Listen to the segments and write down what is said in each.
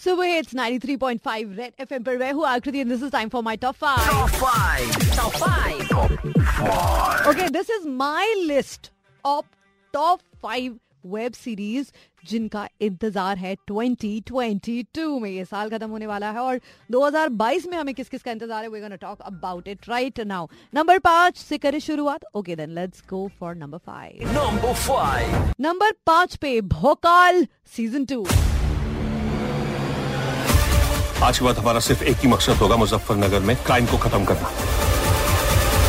सुबह it's 93.5 red FM पर मैं हूँ Aakriti and this is time for my top 5 Top five. Top 5 okay this is my list of top 5 web series जिनका इंतज़ार है 2022 में। ये साल खत्म होने वाला है और 2022 में हमें किस किस का इंतज़ार है? We gonna talk about it right now number पाँच से करें शुरुआत। Okay then let's go for number five number five. Number पाँच पे भोकाल सीज़न टू आज के बाद हमारा सिर्फ़ एक ही मकसद होगा मुजफ्फरनगर में क्राइम को खत्म करना।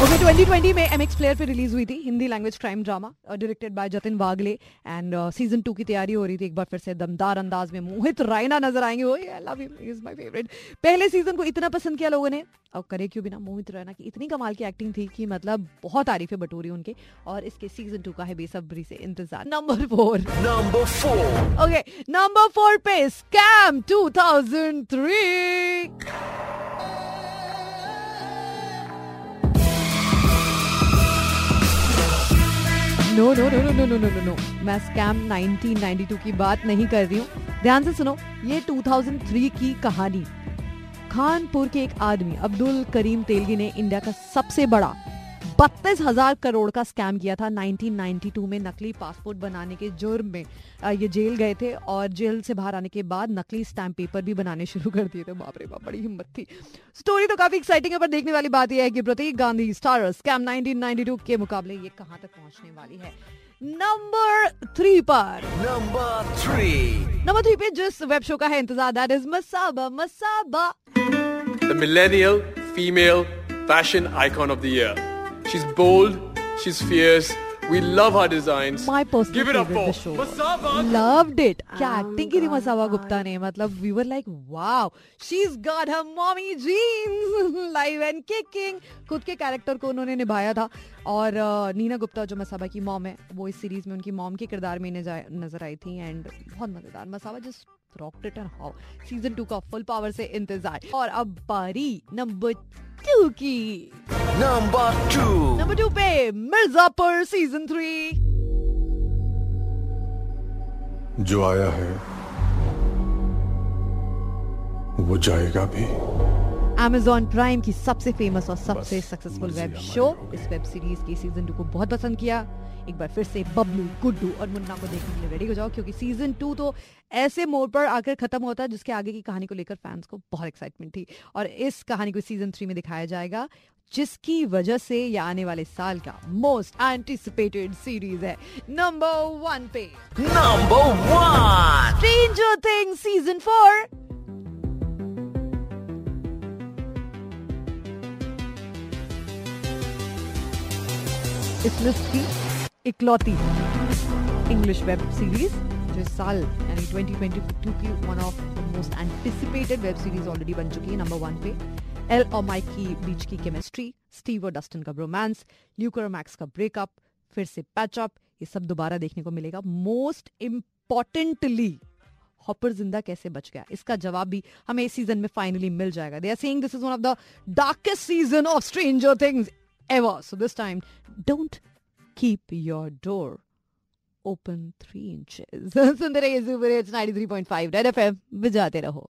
ओके 2020 में एमएक्स प्लेयर पे रिलीज़ हुई थी Hindi language crime drama directed by Jatin Wagle and season two की तैयारी हो रही थी एक बार फिर से दमदार अंदाज में मोहित रायना नज़र आएँगे। वो I love him is my favourite पहले सीज़न को इतना पसंद किया लोगों ने। और करे क्यों बिना? मोहित रायना की इतनी कमाल की एक्टिंग थी कि मतलब बहुत तारीफें बटोरी उनके। और इसके सीज़न टू का है बेसब्री से इंतज़ार। Number four Number four okay number four पे scam 2003 no no no no no no no no no मैं स्कैम 1992 की बात नहीं कर रही हूँ। ध्यान से सुनो, ये 2003 की कहानी। खानपुर के एक आदमी, अब्दुल करीम तेलगी ने इंडिया का सबसे बड़ा बत्तीस हज़ार करोड़ का स्कैम किया था 1992 में नकली पासपोर्ट बनाने के जुर्म में। ये जेल गए थे और जेल से बाहर आने के बाद नकली स्टैम्प पेपर भी बनाने शुरू कर दिए थे। बाप रे बाप बड़ी हिम्मत थी। स्टोरी तो काफ़ी एक्साइटिंग है पर देखने वाली बात यह है कि प्रतीक गांधी स्टार स्कैम 1992 के मुकाबले ये कहाँ तक पहुँचने वाली है। नंबर थ्री पर। Number three. नंबर थ्री पे जिस वेब शो का है इंतज़ार that is Masaba Masaba. The millennial female fashion icon of the year. She's bold, she's fierce. We love her designs. My personal Give it up favorite for show. Masaba. loved it क्या acting की थी मसावा गुप्ता ने मतलब we were like wow she is got her mommy genes live and kicking खुद के character को उन्होंने निभाया था और नीना गुप्ता जो मसाबा की मॉम है वो इस सीरीज़ में उनकी मॉम के किरदार में नज़र आई थी एंड बहुत मज़ेदार Masaba just rocked it and how season two का फुल पावर से इंतज़ार और अब बारी नंबर टू की Number two. नंबर टू पे मिर्जापुर सीज़न थ्री जो आया है वो जाएगा भी। Amazon प्राइम की सबसे फ़ेमस और सबसे सक्सेसफुल वेब शो इस वेब सीरीज़ की सीज़न टू को बहुत पसंद किया। एक बार फिर से बबलू गुड्डू और मुन्ना को देखने के लिए रेडी हो जाओ क्योंकि सीज़न टू तो ऐसे मोड़ पर आकर खत्म होता है जिसके आगे की कहानी को लेकर फैंस को बहुत एक्साइटमेंट थी। और इस कहानी को सीज़न थ्री में दिखाया जाएगा। जिसकी वजह से ये आने वाले साल का मोस्ट एंटिसिपेटेड सीरीज़ है। नंबर वन पे। Number one. Stranger things season four इस लिस्ट की इकलौती इंग्लिश वेब सीरीज़ जो साल यानी 2022 की one of most anticipated web series already बन चुकी है नंबर वन पे। एल और माइक की बीच की केमिस्ट्री स्टीव और डस्टिन का रोमांस ल्यूकर मैक्स का ब्रेकअप फिर से पैचअप ये सब दोबारा देखने को मिलेगा। मोस्ट इम्पॉर्टेंटली हॉपर ज़िंदा कैसे बच गया? इसका जवाब भी हमें इस सीज़न में फाइनली मिल जाएगा। They are saying this is one of the darkest season of stranger things ever so this time don't keep your door open three inches सुनते रहिए सुपर हिट्स 93.5 रेड एफएम बजाते रहो।